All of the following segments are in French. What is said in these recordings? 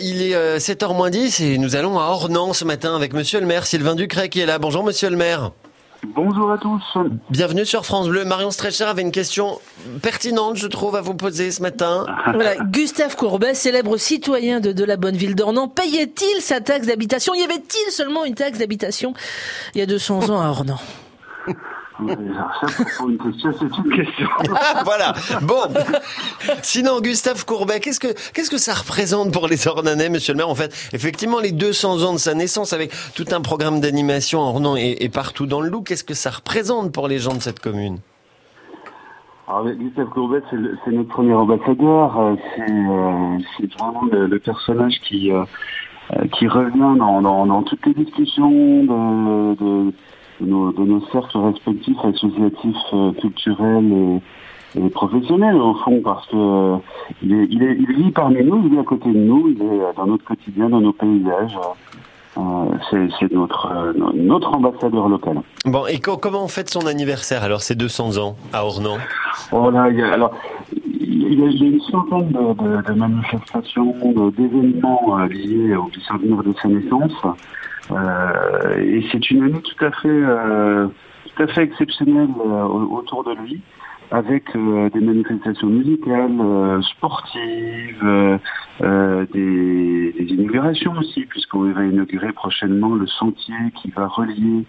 Il est 7h 10 et nous allons à Ornans ce matin avec monsieur le maire Sylvain Ducret qui est là. Bonjour monsieur le maire. Bonjour à tous. Bienvenue sur France Bleu. Marion Strecher avait une question pertinente, je trouve, à vous poser ce matin. Voilà, Gustave Courbet, célèbre citoyen de, de la bonne ville d'Ornans, payait-il sa taxe d'habitation? Y avait-il seulement une taxe d'habitation il y a 200 ans à Ornans une question, c'est une question. voilà. Bon. Sinon, Gustave Courbet, qu'est-ce que qu'est-ce que ça représente pour les Ornanais, Monsieur le Maire? En fait, effectivement, les 200 ans de sa naissance, avec tout un programme d'animation en Ornans et, partout dans le Loup, qu'est-ce que ça représente pour les gens de cette commune? Alors, Gustave Courbet, c'est notre premier ambassadeur. Euh, euh, c'est vraiment le, personnage qui euh, qui revient dans, dans, toutes les discussions de de nos, de nos cercles respectifs, associatifs, euh, culturels et, et, professionnels au fond, parce que euh, il, est, il, est, il vit parmi nous, il vit à côté de nous, il est dans notre quotidien, dans nos paysages. Euh, c'est notre, notre ambassadeur local. Bon, et comment on fête son anniversaire alors, ces 200 ans à Ornans oh là, il y a, alors, il y, a, une centaine de, de, de manifestations, d'événements liés au souvenir de sa naissance. Euh, et c'est une année tout à fait, euh, tout à fait exceptionnelle euh, autour de lui avec des manifestations musicales, sportives, des, des, inaugurations aussi, puisqu'on va inaugurer prochainement le sentier qui va relier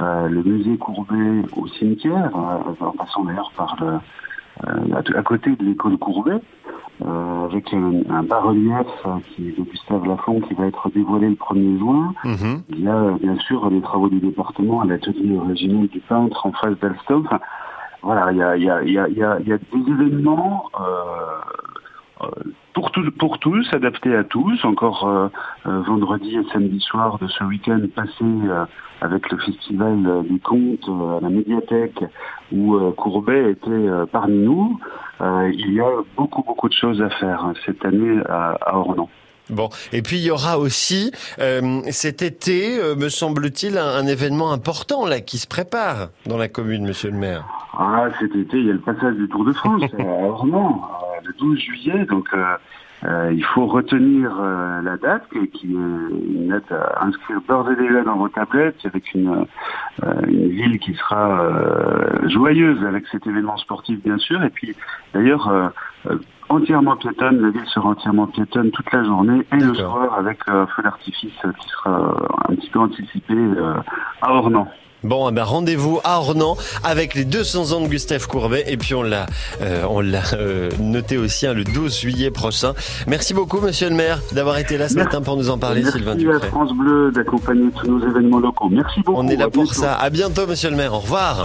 le musée Courbet au cimetière, en passant d'ailleurs par le, à, côté de l'école Courbet. Euh, avec un, bas-relief qui est de Gustave Lafont qui va être dévoilé le 1er juin. Mhm. Il y a bien sûr les travaux du département à l'atelier original du peintre en face d'Alstom. voilà, il y a, il y, a, il y, a, il y a des événements euh, euh tout, pour tous, adaptés à tous. Encore euh, euh, vendredi et samedi soir de ce week-end passé euh, avec le festival des contes à la médiathèque où Courbet était parmi nous. il y a beaucoup beaucoup de choses à faire hein, cette année à, à Ornans. Bon, et puis il y aura aussi cet été, me semble-t-il, un, événement important là qui se prépare dans la commune, Monsieur le Maire. Ah, cet été, il y a le passage du Tour de France à Ornans le 12 juillet. Donc, euh, euh, il faut retenir euh, la date, qui est une date à inscrire d'ores et déjà dans vos tablettes, avec une, une ville qui sera joyeuse avec cet événement sportif, bien sûr. Et puis, d'ailleurs, entièrement piétonne, la ville sera entièrement piétonne toute la journée et le soir avec un feu d'artifice qui sera un petit peu anticipé à Ornans. Bon, eh ben rendez-vous à Ornans avec les 200 ans de Gustave Courbet et puis on l'a, euh, on l'a euh, noté aussi hein, le 12 juillet prochain. Merci beaucoup, Monsieur le Maire, d'avoir été là ce matin pour nous en parler, Merci Sylvain Ducret. à France Bleu d'accompagner tous nos événements locaux. Merci beaucoup. On est là pour ça. À bientôt, Monsieur le Maire. Au revoir.